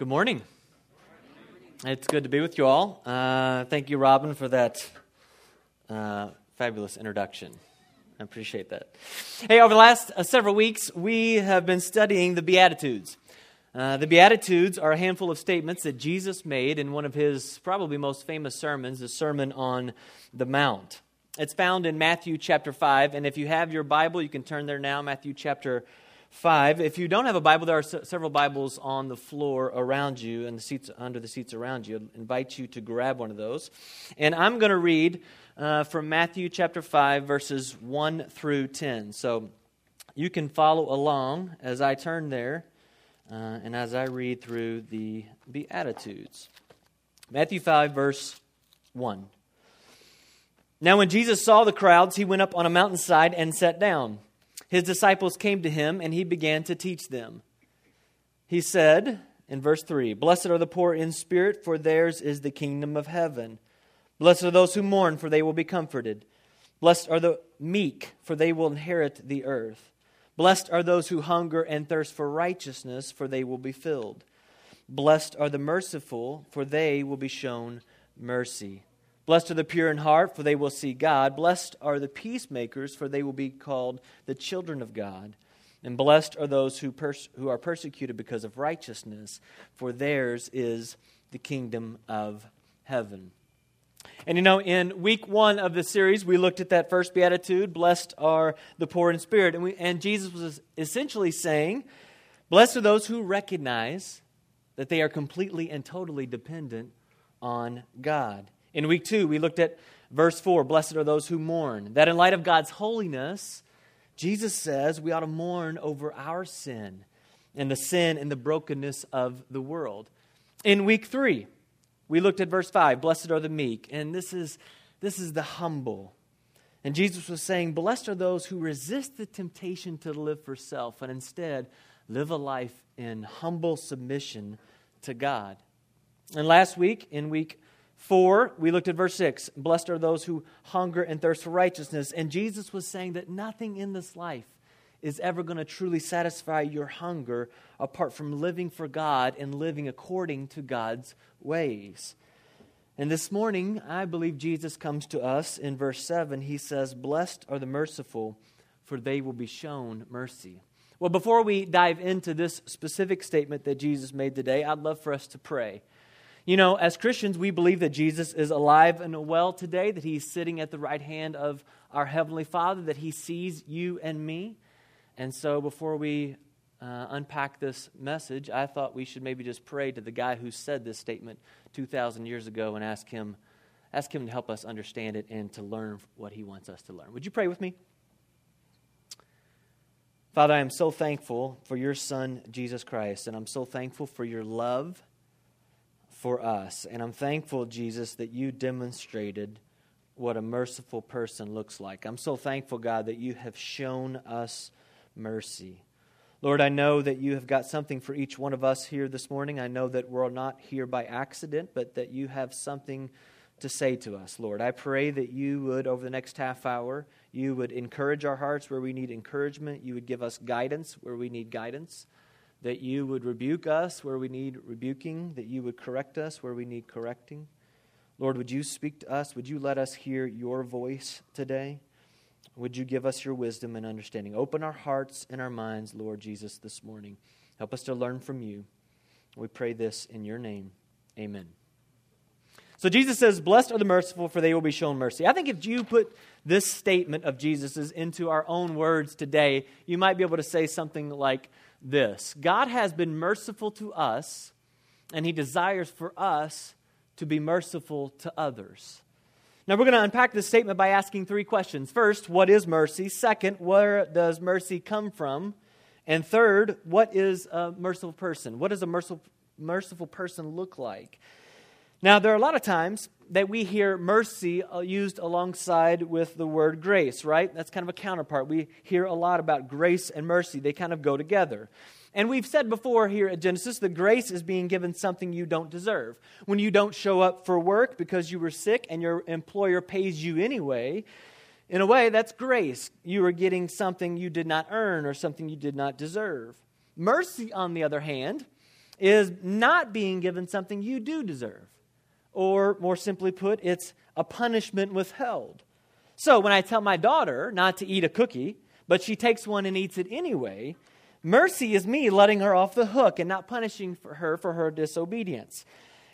Good morning. It's good to be with you all. Uh, thank you, Robin, for that uh, fabulous introduction. I appreciate that. Hey, over the last uh, several weeks, we have been studying the Beatitudes. Uh, the Beatitudes are a handful of statements that Jesus made in one of his probably most famous sermons, the Sermon on the Mount. It's found in Matthew chapter 5, and if you have your Bible, you can turn there now, Matthew chapter 5. If you don't have a Bible, there are s- several Bibles on the floor around you and the seats under the seats around you. I invite you to grab one of those. And I'm going to read uh, from Matthew chapter 5, verses 1 through 10. So you can follow along as I turn there uh, and as I read through the Beatitudes. Matthew 5, verse 1. Now, when Jesus saw the crowds, he went up on a mountainside and sat down his disciples came to him, and he began to teach them. He said in verse 3 Blessed are the poor in spirit, for theirs is the kingdom of heaven. Blessed are those who mourn, for they will be comforted. Blessed are the meek, for they will inherit the earth. Blessed are those who hunger and thirst for righteousness, for they will be filled. Blessed are the merciful, for they will be shown mercy. Blessed are the pure in heart, for they will see God. Blessed are the peacemakers, for they will be called the children of God. And blessed are those who, pers- who are persecuted because of righteousness, for theirs is the kingdom of heaven. And you know, in week one of the series, we looked at that first beatitude Blessed are the poor in spirit. And, we, and Jesus was essentially saying, Blessed are those who recognize that they are completely and totally dependent on God. In week two, we looked at verse 4 Blessed are those who mourn. That in light of God's holiness, Jesus says we ought to mourn over our sin and the sin and the brokenness of the world. In week three, we looked at verse 5 Blessed are the meek. And this is, this is the humble. And Jesus was saying, Blessed are those who resist the temptation to live for self and instead live a life in humble submission to God. And last week, in week 4, we looked at verse 6. Blessed are those who hunger and thirst for righteousness. And Jesus was saying that nothing in this life is ever going to truly satisfy your hunger apart from living for God and living according to God's ways. And this morning, I believe Jesus comes to us in verse 7. He says, Blessed are the merciful, for they will be shown mercy. Well, before we dive into this specific statement that Jesus made today, I'd love for us to pray. You know, as Christians, we believe that Jesus is alive and well today, that he's sitting at the right hand of our Heavenly Father, that he sees you and me. And so before we uh, unpack this message, I thought we should maybe just pray to the guy who said this statement 2,000 years ago and ask him, ask him to help us understand it and to learn what he wants us to learn. Would you pray with me? Father, I am so thankful for your Son, Jesus Christ, and I'm so thankful for your love for us. And I'm thankful, Jesus, that you demonstrated what a merciful person looks like. I'm so thankful, God, that you have shown us mercy. Lord, I know that you have got something for each one of us here this morning. I know that we're not here by accident, but that you have something to say to us, Lord. I pray that you would, over the next half hour, you would encourage our hearts where we need encouragement. You would give us guidance where we need guidance that you would rebuke us where we need rebuking, that you would correct us where we need correcting. Lord, would you speak to us? Would you let us hear your voice today? Would you give us your wisdom and understanding? Open our hearts and our minds, Lord Jesus, this morning. Help us to learn from you. We pray this in your name. Amen. So Jesus says, Blessed are the merciful, for they will be shown mercy. I think if you put this statement of Jesus's into our own words today, you might be able to say something like, this God has been merciful to us, and He desires for us to be merciful to others. Now, we're going to unpack this statement by asking three questions. First, what is mercy? Second, where does mercy come from? And third, what is a merciful person? What does a merciful, merciful person look like? Now, there are a lot of times that we hear mercy uh, used alongside with the word grace, right? That's kind of a counterpart. We hear a lot about grace and mercy, they kind of go together. And we've said before here at Genesis that grace is being given something you don't deserve. When you don't show up for work because you were sick and your employer pays you anyway, in a way, that's grace. You are getting something you did not earn or something you did not deserve. Mercy, on the other hand, is not being given something you do deserve. Or, more simply put, it's a punishment withheld. So, when I tell my daughter not to eat a cookie, but she takes one and eats it anyway, mercy is me letting her off the hook and not punishing for her for her disobedience.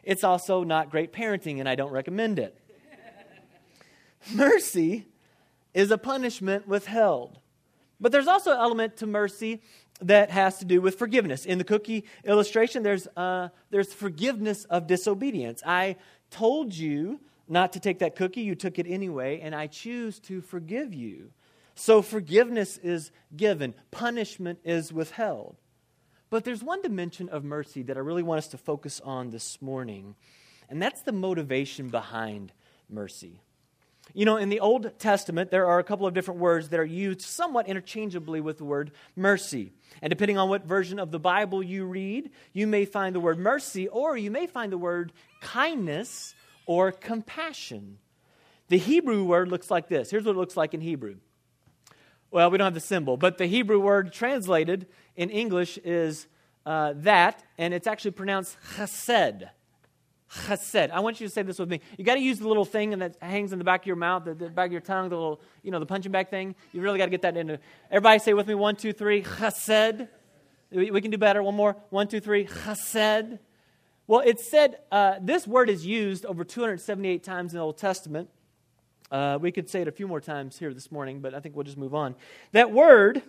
It's also not great parenting, and I don't recommend it. mercy is a punishment withheld. But there's also an element to mercy that has to do with forgiveness. In the cookie illustration, there's, uh, there's forgiveness of disobedience. I told you not to take that cookie, you took it anyway, and I choose to forgive you. So forgiveness is given, punishment is withheld. But there's one dimension of mercy that I really want us to focus on this morning, and that's the motivation behind mercy. You know, in the Old Testament, there are a couple of different words that are used somewhat interchangeably with the word mercy. And depending on what version of the Bible you read, you may find the word mercy or you may find the word kindness or compassion. The Hebrew word looks like this. Here's what it looks like in Hebrew. Well, we don't have the symbol, but the Hebrew word translated in English is uh, that, and it's actually pronounced chesed chesed. I want you to say this with me. You got to use the little thing that hangs in the back of your mouth, the, the, back of your tongue, the little, you know, the punching bag thing. You really got to get that into. Everybody say with me, one, two, three, chesed. We, we can do better. One more. One, two, three, chesed. Well, it said uh, this word is used over 278 times in the Old Testament. Uh, we could say it a few more times here this morning, but I think we'll just move on. That word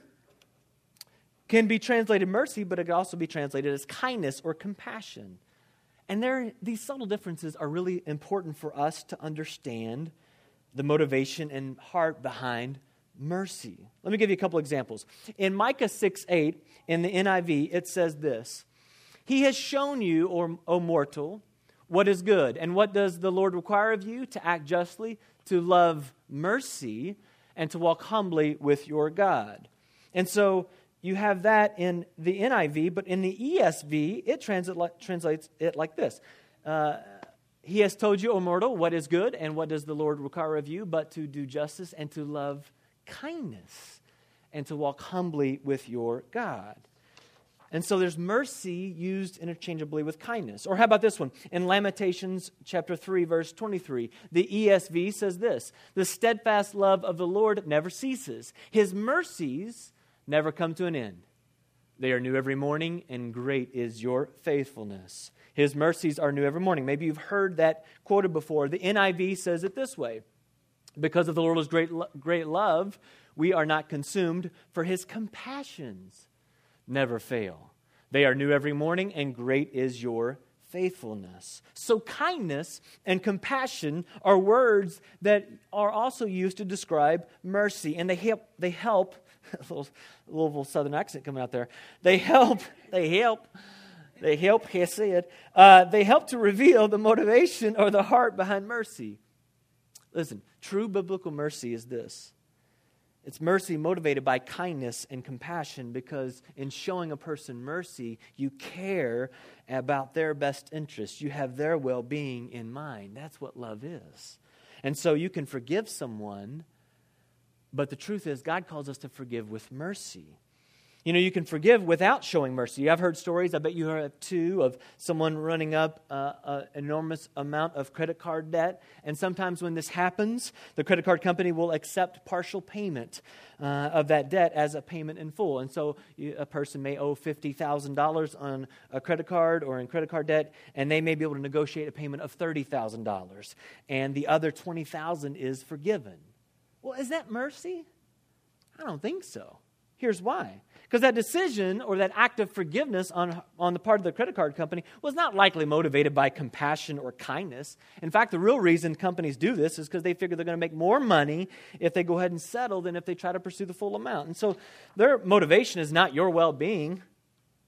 can be translated mercy, but it could also be translated as kindness or compassion. And there, these subtle differences are really important for us to understand the motivation and heart behind mercy. Let me give you a couple examples. In Micah 6 8, in the NIV, it says this He has shown you, O mortal, what is good. And what does the Lord require of you? To act justly, to love mercy, and to walk humbly with your God. And so you have that in the NIV, but in the ESV, it translates it like this uh, He has told you, O mortal, what is good, and what does the Lord require of you, but to do justice and to love kindness and to walk humbly with your God. And so there's mercy used interchangeably with kindness. Or how about this one? In Lamentations chapter 3 verse 23, the ESV says this, "The steadfast love of the Lord never ceases. His mercies never come to an end. They are new every morning, and great is your faithfulness. His mercies are new every morning. Maybe you've heard that quoted before. The NIV says it this way Because of the Lord's great, great love, we are not consumed, for his compassions never fail. They are new every morning, and great is your faithfulness. So, kindness and compassion are words that are also used to describe mercy, and they help, they help little Louisville Southern accent coming out there. They help, they help, they help, he said, uh, they help to reveal the motivation or the heart behind mercy. Listen, true biblical mercy is this it's mercy motivated by kindness and compassion because in showing a person mercy, you care about their best interests. You have their well being in mind. That's what love is. And so you can forgive someone but the truth is, God calls us to forgive with mercy. You know, you can forgive without showing mercy. I've heard stories, I bet you have too, of someone running up uh, an enormous amount of credit card debt. And sometimes when this happens, the credit card company will accept partial payment uh, of that debt as a payment in full. And so you, a person may owe $50,000 on a credit card or in credit card debt, and they may be able to negotiate a payment of $30,000. And the other 20,000 is forgiven. Well, is that mercy? I don't think so. Here's why. Because that decision or that act of forgiveness on, on the part of the credit card company was not likely motivated by compassion or kindness. In fact, the real reason companies do this is because they figure they're going to make more money if they go ahead and settle than if they try to pursue the full amount. And so their motivation is not your well being,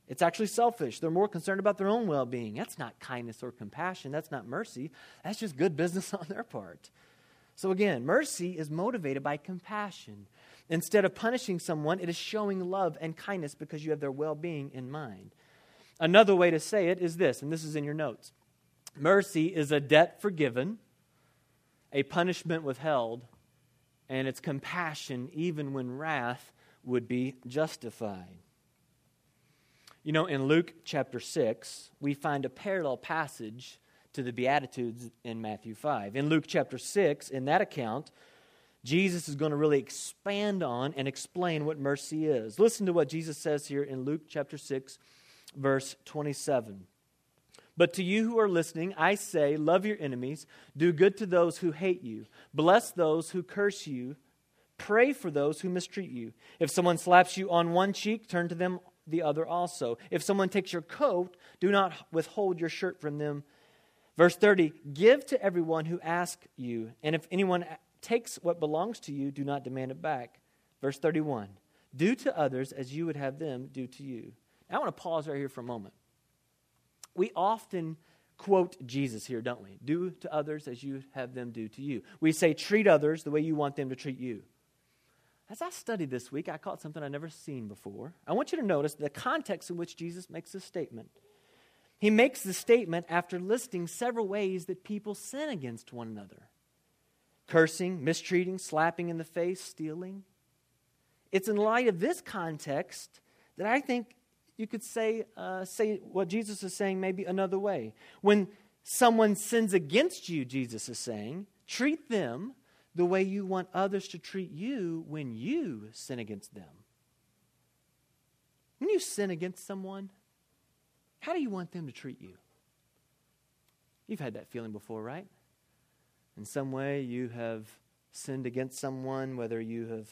it's actually selfish. They're more concerned about their own well being. That's not kindness or compassion, that's not mercy. That's just good business on their part. So again, mercy is motivated by compassion. Instead of punishing someone, it is showing love and kindness because you have their well being in mind. Another way to say it is this, and this is in your notes mercy is a debt forgiven, a punishment withheld, and it's compassion even when wrath would be justified. You know, in Luke chapter 6, we find a parallel passage to the Beatitudes in Matthew 5. In Luke chapter 6, in that account, Jesus is going to really expand on and explain what mercy is. Listen to what Jesus says here in Luke chapter 6, verse 27. But to you who are listening, I say, love your enemies, do good to those who hate you, bless those who curse you, pray for those who mistreat you. If someone slaps you on one cheek, turn to them the other also. If someone takes your coat, do not withhold your shirt from them. Verse 30 Give to everyone who asks you, and if anyone takes what belongs to you, do not demand it back. Verse 31 Do to others as you would have them do to you. Now, I want to pause right here for a moment. We often quote Jesus here, don't we? Do to others as you have them do to you. We say, treat others the way you want them to treat you. As I studied this week, I caught something I'd never seen before. I want you to notice the context in which Jesus makes this statement. He makes the statement after listing several ways that people sin against one another cursing, mistreating, slapping in the face, stealing. It's in light of this context that I think you could say, uh, say what Jesus is saying maybe another way. When someone sins against you, Jesus is saying, treat them the way you want others to treat you when you sin against them. When you sin against someone, how do you want them to treat you? You've had that feeling before, right? In some way, you have sinned against someone, whether you have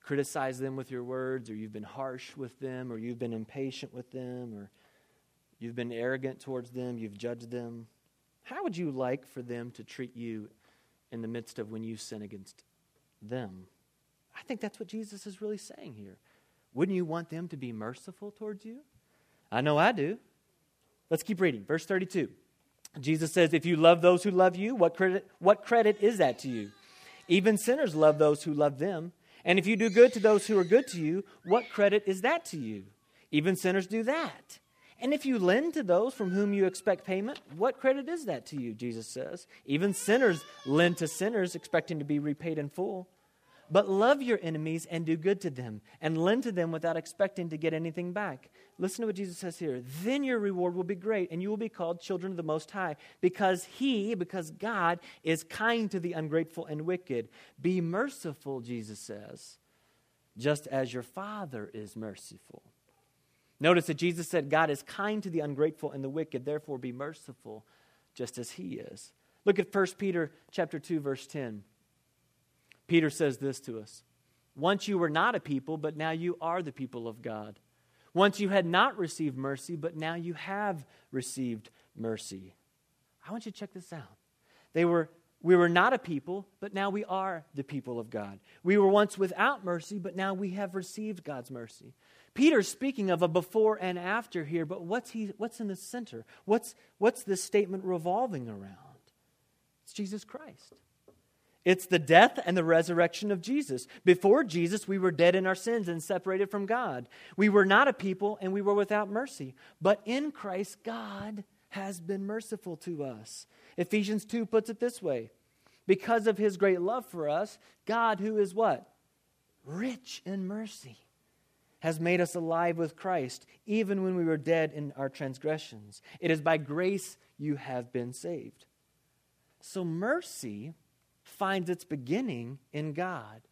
criticized them with your words, or you've been harsh with them, or you've been impatient with them, or you've been arrogant towards them, you've judged them. How would you like for them to treat you in the midst of when you sin against them. I think that's what Jesus is really saying here. Wouldn't you want them to be merciful towards you? I know I do. Let's keep reading. Verse 32. Jesus says, If you love those who love you, what credit, what credit is that to you? Even sinners love those who love them. And if you do good to those who are good to you, what credit is that to you? Even sinners do that. And if you lend to those from whom you expect payment, what credit is that to you? Jesus says. Even sinners lend to sinners, expecting to be repaid in full. But love your enemies and do good to them, and lend to them without expecting to get anything back. Listen to what Jesus says here. Then your reward will be great, and you will be called children of the Most High, because He, because God, is kind to the ungrateful and wicked. Be merciful, Jesus says, just as your Father is merciful. Notice that Jesus said, God is kind to the ungrateful and the wicked, therefore be merciful just as he is. Look at 1 Peter chapter 2 verse 10. Peter says this to us. Once you were not a people, but now you are the people of God. Once you had not received mercy, but now you have received mercy. I want you to check this out. They were we were not a people, but now we are the people of God. We were once without mercy, but now we have received God's mercy. Peter's speaking of a before and after here, but what's, he, what's in the center? What's, what's this statement revolving around? It's Jesus Christ. It's the death and the resurrection of Jesus. Before Jesus, we were dead in our sins and separated from God. We were not a people and we were without mercy. But in Christ, God has been merciful to us. Ephesians 2 puts it this way Because of his great love for us, God, who is what? Rich in mercy has made us alive with Christ, even when we were dead in our transgressions. It is by grace you have been saved. So mercy finds its beginning in God,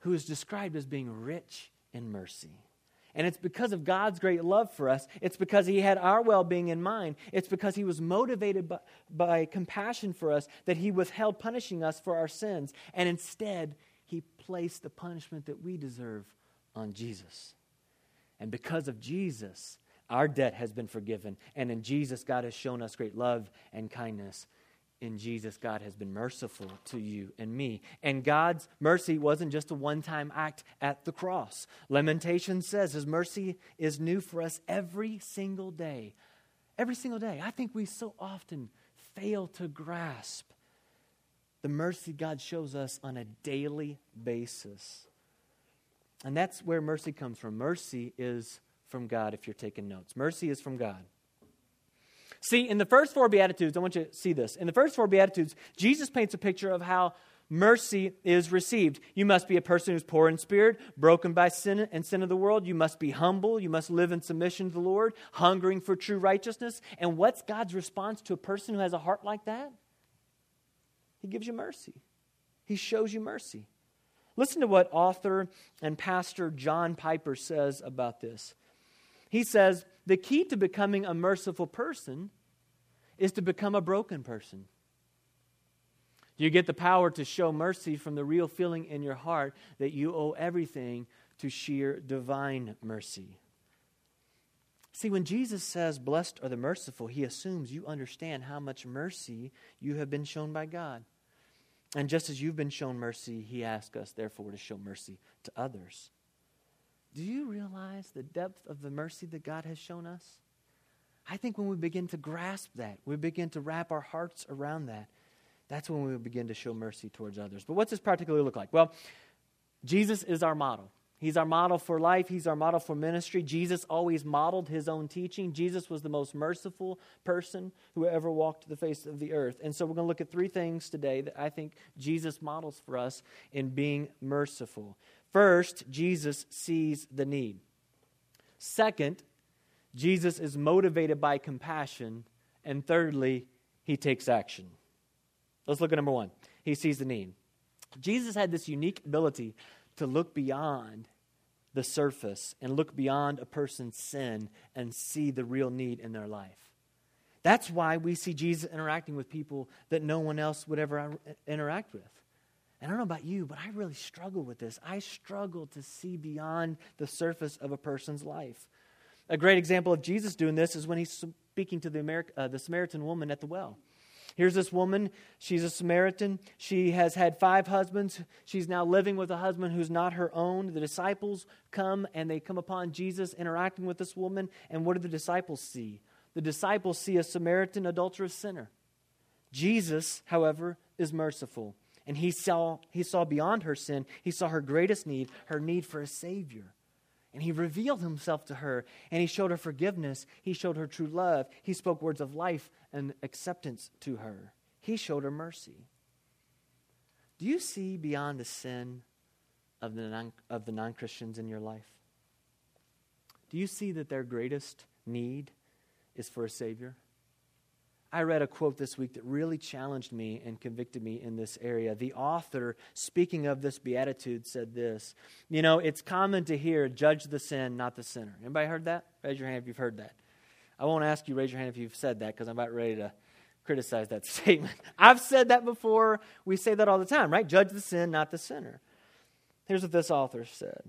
who is described as being rich in mercy. And it's because of God's great love for us. It's because He had our well being in mind. It's because He was motivated by, by, compassion for us that He withheld punishing us for our sins. And instead, He placed the punishment that we deserve on Jesus. And because of Jesus, our debt has been forgiven. And in Jesus, God has shown us great love and kindness. In Jesus, God has been merciful to you and me. And God's mercy wasn't just a one time act at the cross. Lamentation says His mercy is new for us every single day. Every single day. I think we so often fail to grasp the mercy God shows us on a daily basis. And that's where mercy comes from. Mercy is from God, if you're taking notes. Mercy is from God. See, in the first four Beatitudes, I want you to see this. In the first four Beatitudes, Jesus paints a picture of how mercy is received. You must be a person who's poor in spirit, broken by sin and sin of the world. You must be humble. You must live in submission to the Lord, hungering for true righteousness. And what's God's response to a person who has a heart like that? He gives you mercy, He shows you mercy. Listen to what author and pastor John Piper says about this. He says, The key to becoming a merciful person is to become a broken person. You get the power to show mercy from the real feeling in your heart that you owe everything to sheer divine mercy. See, when Jesus says, Blessed are the merciful, he assumes you understand how much mercy you have been shown by God. And just as you've been shown mercy, he asks us, therefore, to show mercy to others. Do you realize the depth of the mercy that God has shown us? I think when we begin to grasp that, we begin to wrap our hearts around that, that's when we begin to show mercy towards others. But what's this practically look like? Well, Jesus is our model. He's our model for life. He's our model for ministry. Jesus always modeled his own teaching. Jesus was the most merciful person who ever walked the face of the earth. And so we're going to look at three things today that I think Jesus models for us in being merciful. First, Jesus sees the need. Second, Jesus is motivated by compassion. And thirdly, he takes action. Let's look at number one. He sees the need. Jesus had this unique ability to look beyond the surface and look beyond a person's sin and see the real need in their life. That's why we see Jesus interacting with people that no one else would ever interact with. And I don't know about you, but I really struggle with this. I struggle to see beyond the surface of a person's life. A great example of Jesus doing this is when he's speaking to the, Ameri- uh, the Samaritan woman at the well. Here's this woman. She's a Samaritan. She has had five husbands. She's now living with a husband who's not her own. The disciples come and they come upon Jesus interacting with this woman. And what do the disciples see? The disciples see a Samaritan adulterous sinner. Jesus, however, is merciful. And he saw, he saw beyond her sin, he saw her greatest need, her need for a Savior. And he revealed himself to her, and he showed her forgiveness. He showed her true love. He spoke words of life and acceptance to her. He showed her mercy. Do you see beyond the sin of the non, of the non-Christians in your life? Do you see that their greatest need is for a Savior? I read a quote this week that really challenged me and convicted me in this area. The author, speaking of this beatitude, said this You know, it's common to hear, judge the sin, not the sinner. Anybody heard that? Raise your hand if you've heard that. I won't ask you, raise your hand if you've said that, because I'm about ready to criticize that statement. I've said that before. We say that all the time, right? Judge the sin, not the sinner. Here's what this author said.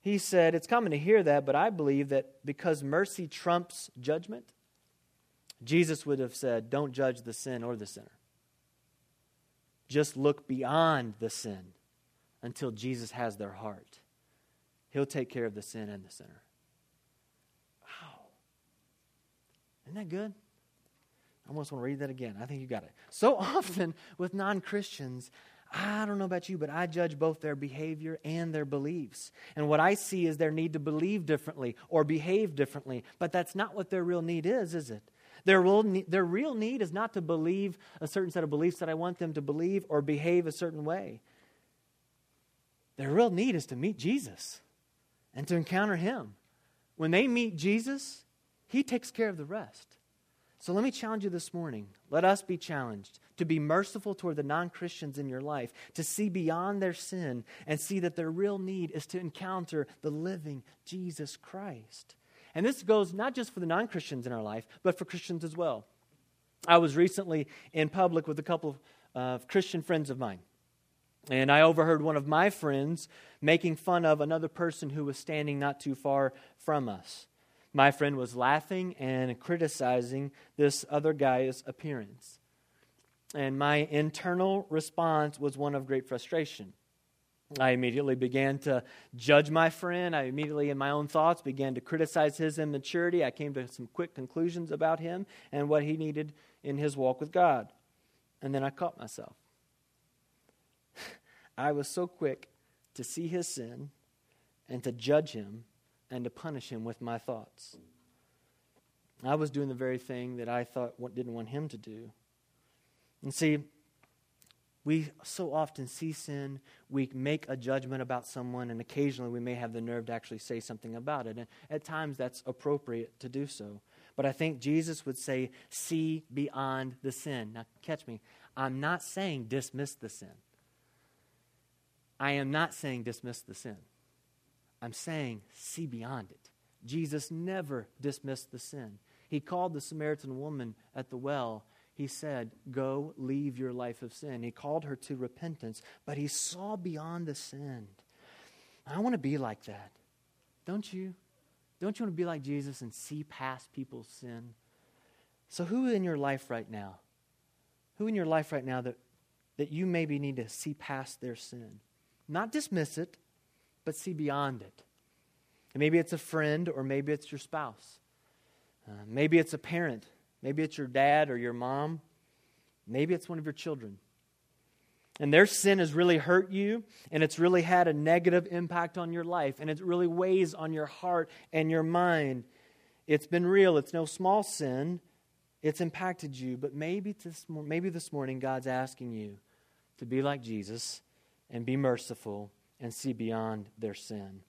He said, It's common to hear that, but I believe that because mercy trumps judgment, Jesus would have said, Don't judge the sin or the sinner. Just look beyond the sin until Jesus has their heart. He'll take care of the sin and the sinner. Wow. Isn't that good? I almost want to read that again. I think you got it. So often with non Christians, I don't know about you, but I judge both their behavior and their beliefs. And what I see is their need to believe differently or behave differently. But that's not what their real need is, is it? Their real, need, their real need is not to believe a certain set of beliefs that I want them to believe or behave a certain way. Their real need is to meet Jesus and to encounter Him. When they meet Jesus, He takes care of the rest. So let me challenge you this morning. Let us be challenged to be merciful toward the non Christians in your life, to see beyond their sin and see that their real need is to encounter the living Jesus Christ. And this goes not just for the non Christians in our life, but for Christians as well. I was recently in public with a couple of uh, Christian friends of mine. And I overheard one of my friends making fun of another person who was standing not too far from us. My friend was laughing and criticizing this other guy's appearance. And my internal response was one of great frustration. I immediately began to judge my friend. I immediately, in my own thoughts, began to criticize his immaturity. I came to some quick conclusions about him and what he needed in his walk with God. And then I caught myself. I was so quick to see his sin and to judge him and to punish him with my thoughts. I was doing the very thing that I thought didn't want him to do. And see, We so often see sin, we make a judgment about someone, and occasionally we may have the nerve to actually say something about it. And at times that's appropriate to do so. But I think Jesus would say, see beyond the sin. Now, catch me. I'm not saying dismiss the sin. I am not saying dismiss the sin. I'm saying see beyond it. Jesus never dismissed the sin. He called the Samaritan woman at the well. He said, Go, leave your life of sin. He called her to repentance, but he saw beyond the sin. I want to be like that. Don't you? Don't you want to be like Jesus and see past people's sin? So, who in your life right now? Who in your life right now that, that you maybe need to see past their sin? Not dismiss it, but see beyond it. And maybe it's a friend or maybe it's your spouse. Uh, maybe it's a parent. Maybe it's your dad or your mom. Maybe it's one of your children. And their sin has really hurt you, and it's really had a negative impact on your life, and it really weighs on your heart and your mind. It's been real. It's no small sin. It's impacted you. But maybe this, maybe this morning God's asking you to be like Jesus and be merciful and see beyond their sin.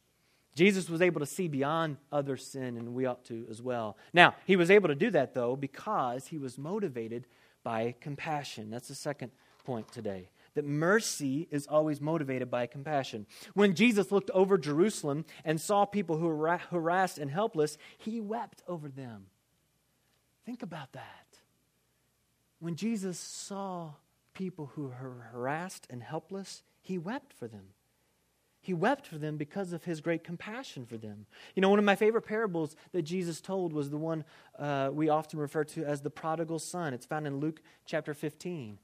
Jesus was able to see beyond other sin, and we ought to as well. Now, he was able to do that, though, because he was motivated by compassion. That's the second point today. That mercy is always motivated by compassion. When Jesus looked over Jerusalem and saw people who were harassed and helpless, he wept over them. Think about that. When Jesus saw people who were harassed and helpless, he wept for them. He wept for them because of his great compassion for them. You know, one of my favorite parables that Jesus told was the one uh, we often refer to as the prodigal son. It's found in Luke chapter 15.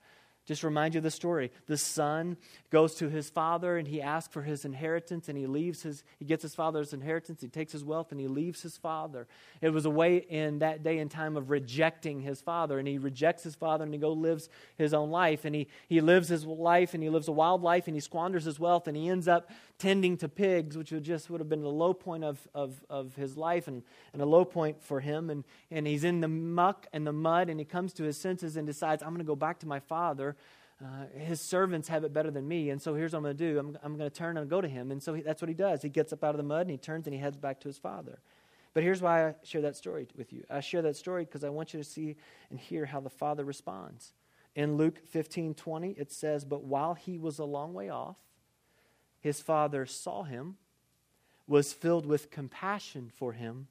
Just remind you of the story. The son goes to his father and he asks for his inheritance and he leaves his he gets his father's inheritance, he takes his wealth and he leaves his father. It was a way in that day and time of rejecting his father and he rejects his father and he go lives his own life and he, he lives his life and he lives a wild life and he squanders his wealth and he ends up tending to pigs, which would just would have been the low point of, of, of his life and, and a low point for him. And, and he's in the muck and the mud and he comes to his senses and decides, I'm going to go back to my father uh, his servants have it better than me, and so here's what I'm going to do. I'm, I'm going to turn and go to him. And so he, that's what he does. He gets up out of the mud and he turns and he heads back to his father. But here's why I share that story with you. I share that story because I want you to see and hear how the father responds. In Luke 15 20, it says, But while he was a long way off, his father saw him, was filled with compassion for him,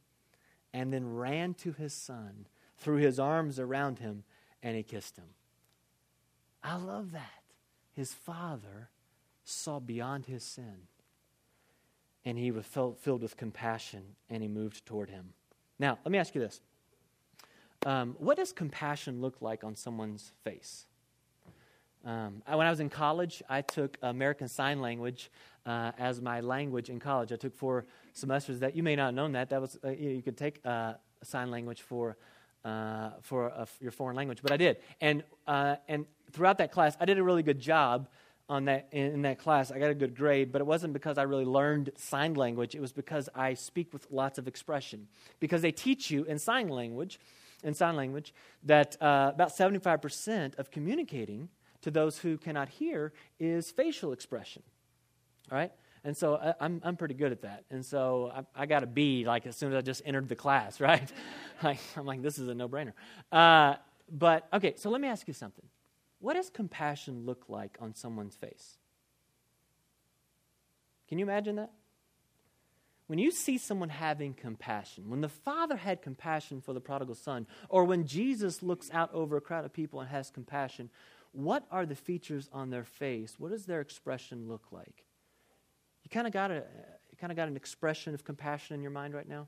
and then ran to his son, threw his arms around him, and he kissed him. I love that. His father saw beyond his sin, and he was filled with compassion, and he moved toward him. Now, let me ask you this um, What does compassion look like on someone's face? Um, when I was in college, I took American Sign Language uh, as my language in college. I took four semesters. That you may not have known that. That was uh, you could take uh, sign language for uh, for your foreign language, but I did. And uh, and throughout that class, I did a really good job on that in that class. I got a good grade, but it wasn't because I really learned sign language. It was because I speak with lots of expression. Because they teach you in sign language, in sign language, that uh, about seventy-five percent of communicating to those who cannot hear is facial expression. All right. And so I, I'm, I'm pretty good at that. And so I, I got a B like as soon as I just entered the class, right? like, I'm like, this is a no brainer. Uh, but okay, so let me ask you something. What does compassion look like on someone's face? Can you imagine that? When you see someone having compassion, when the Father had compassion for the prodigal son, or when Jesus looks out over a crowd of people and has compassion, what are the features on their face? What does their expression look like? You kind of got a kind of got an expression of compassion in your mind right now.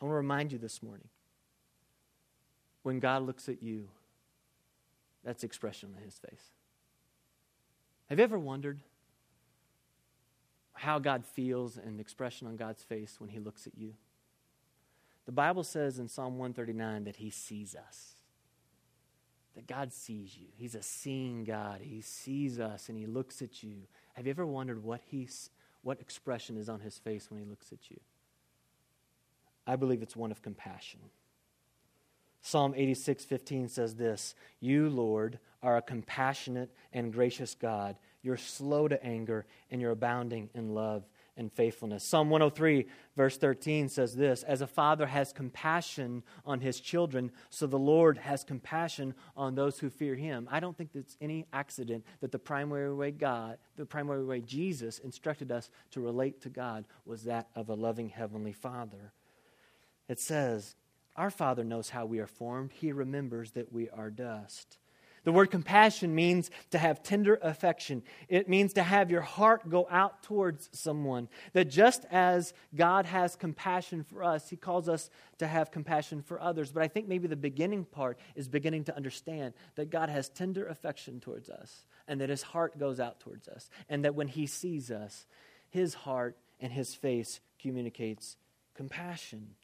I want to remind you this morning. When God looks at you, that's the expression on his face. Have you ever wondered how God feels and the expression on God's face when he looks at you? The Bible says in Psalm 139 that he sees us. That God sees you. He's a seeing God. He sees us and he looks at you. Have you ever wondered what, he's, what expression is on his face when he looks at you? I believe it's one of compassion. Psalm 86 15 says this You, Lord, are a compassionate and gracious God. You're slow to anger, and you're abounding in love and faithfulness. Psalm 103, verse 13 says this As a father has compassion on his children, so the Lord has compassion on those who fear him. I don't think it's any accident that the primary way God, the primary way Jesus instructed us to relate to God was that of a loving heavenly father. It says, Our Father knows how we are formed, He remembers that we are dust. The word compassion means to have tender affection. It means to have your heart go out towards someone. That just as God has compassion for us, He calls us to have compassion for others. But I think maybe the beginning part is beginning to understand that God has tender affection towards us and that His heart goes out towards us. And that when He sees us, His heart and His face communicates compassion.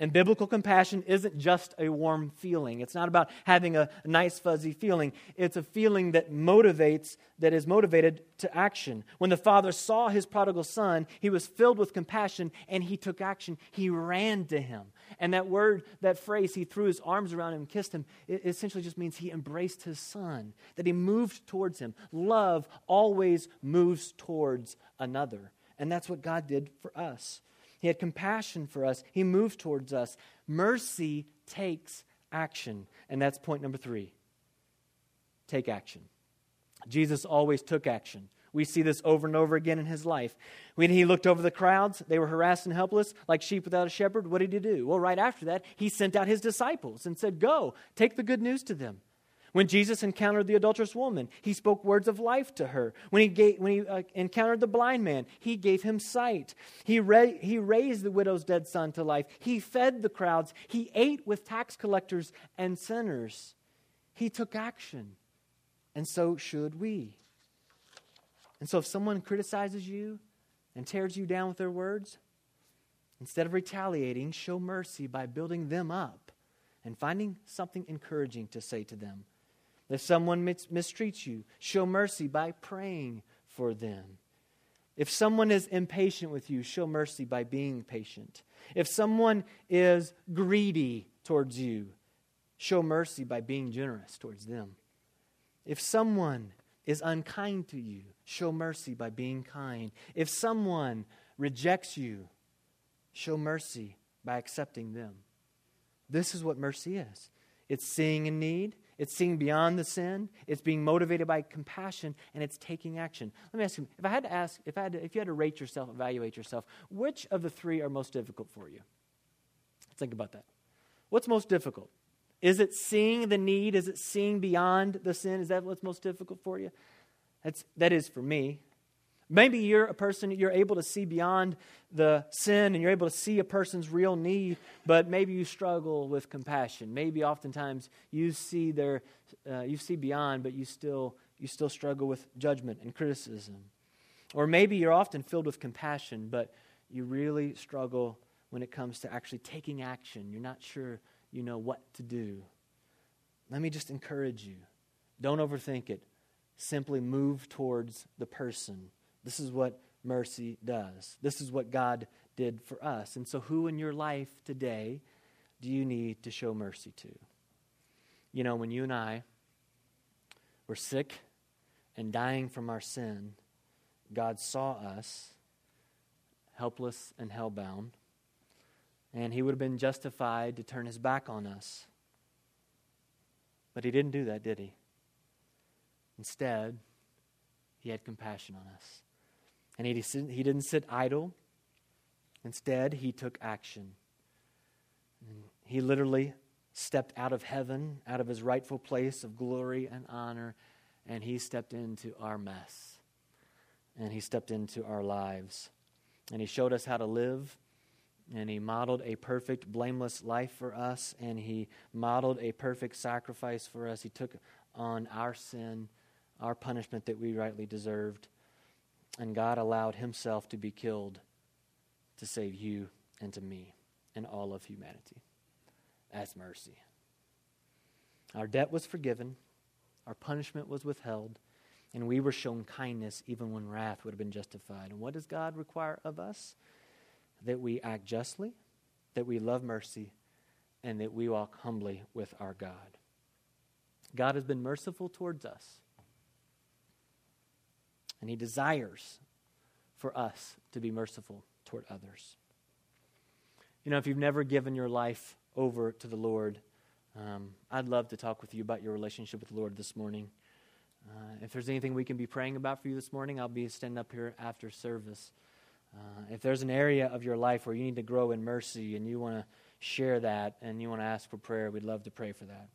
And biblical compassion isn't just a warm feeling. It's not about having a, nice fuzzy feeling. It's a feeling that motivates, that is motivated to action. When the father saw his prodigal son, he was filled with compassion and he took action. He ran to him. And that word, that phrase, he threw his arms around him and kissed him, it essentially just means he embraced his son, that he moved towards him. Love always moves towards another. And that's what God did for us. He had compassion for us. He moved towards us. Mercy takes action. And that's point number three take action. Jesus always took action. We see this over and over again in his life. When he looked over the crowds, they were harassed and helpless, like sheep without a shepherd. What did he do? Well, right after that, he sent out his disciples and said, Go, take the good news to them. When Jesus encountered the adulterous woman, he spoke words of life to her. When he, gave, when he uh, encountered the blind man, he gave him sight. He, ra- he raised the widow's dead son to life. He fed the crowds. He ate with tax collectors and sinners. He took action. And so should we. And so if someone criticizes you and tears you down with their words, instead of retaliating, show mercy by building them up and finding something encouraging to say to them. If someone mistreats you, show mercy by praying for them. If someone is impatient with you, show mercy by being patient. If someone is greedy towards you, show mercy by being generous towards them. If someone is unkind to you, show mercy by being kind. If someone rejects you, show mercy by accepting them. This is what mercy is it's seeing a need it's seeing beyond the sin. It's being motivated by compassion, and it's taking action. Let me ask you: if I had to ask, if I had to, if you had to rate yourself, evaluate yourself, which of the three are most difficult for you? Think about that. What's most difficult? Is it seeing the need? Is it seeing beyond the sin? Is that what's most difficult for you? That's that is for me. Maybe you're a person, you're able to see beyond the sin and you're able to see a person's real need, but maybe you struggle with compassion. Maybe oftentimes you see their, uh, you see beyond, but you still, you still struggle with judgment and criticism. Or maybe you're often filled with compassion, but you really struggle when it comes to actually taking action. You're not sure you know what to do. Let me just encourage you. Don't overthink it. Simply move towards the person this is what mercy does. This is what God did for us. And so, who in your life today do you need to show mercy to? You know, when you and I were sick and dying from our sin, God saw us helpless and hellbound, and He would have been justified to turn His back on us. But He didn't do that, did He? Instead, He had compassion on us. And he, he didn't sit idle. Instead, he took action. He literally stepped out of heaven, out of his rightful place of glory and honor, and he stepped into our mess. And he stepped into our lives. And he showed us how to live. And he modeled a perfect, blameless life for us. And he modeled a perfect sacrifice for us. He took on our sin, our punishment that we rightly deserved. And God allowed himself to be killed to save you and to me and all of humanity. That's mercy. Our debt was forgiven, our punishment was withheld, and we were shown kindness even when wrath would have been justified. And what does God require of us? That we act justly, that we love mercy, and that we walk humbly with our God. God has been merciful towards us. And He desires for us to be merciful toward others. You know, if you've never given your life over to the Lord, um, I'd love to talk with you about your relationship with the Lord this morning. Uh, if there's anything we can be praying about for you this morning, I'll be standing up here after service. Uh, if there's an area of your life where you need to grow in mercy and you want to share that and you want to ask for prayer, we'd love to pray for that.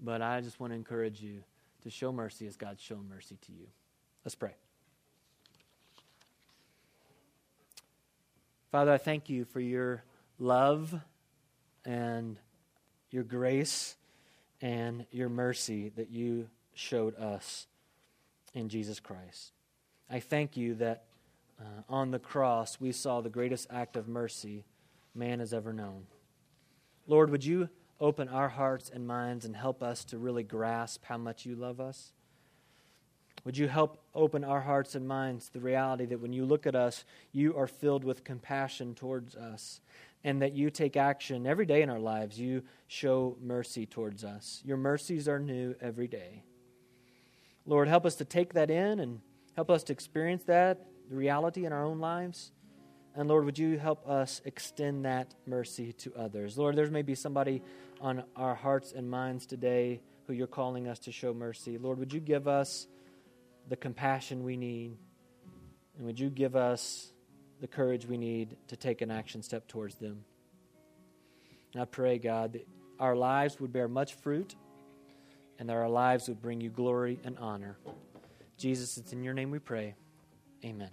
But I just want to encourage you to show mercy as God's shown mercy to you. Let's pray. Father, I thank you for your love and your grace and your mercy that you showed us in Jesus Christ. I thank you that uh, on the cross we saw the greatest act of mercy man has ever known. Lord, would you open our hearts and minds and help us to really grasp how much you love us? Would you help open our hearts and minds to the reality that when you look at us, you are filled with compassion towards us, and that you take action every day in our lives. You show mercy towards us. Your mercies are new every day. Lord, help us to take that in and help us to experience that, reality in our own lives. And Lord, would you help us extend that mercy to others? Lord, there may be somebody on our hearts and minds today who you're calling us to show mercy. Lord, would you give us the compassion we need? And would you give us the courage we need to take an action step towards them? And I pray, God, that our lives would bear much fruit and that our lives would bring you glory and honor. Jesus, it's in your name we pray. Amen.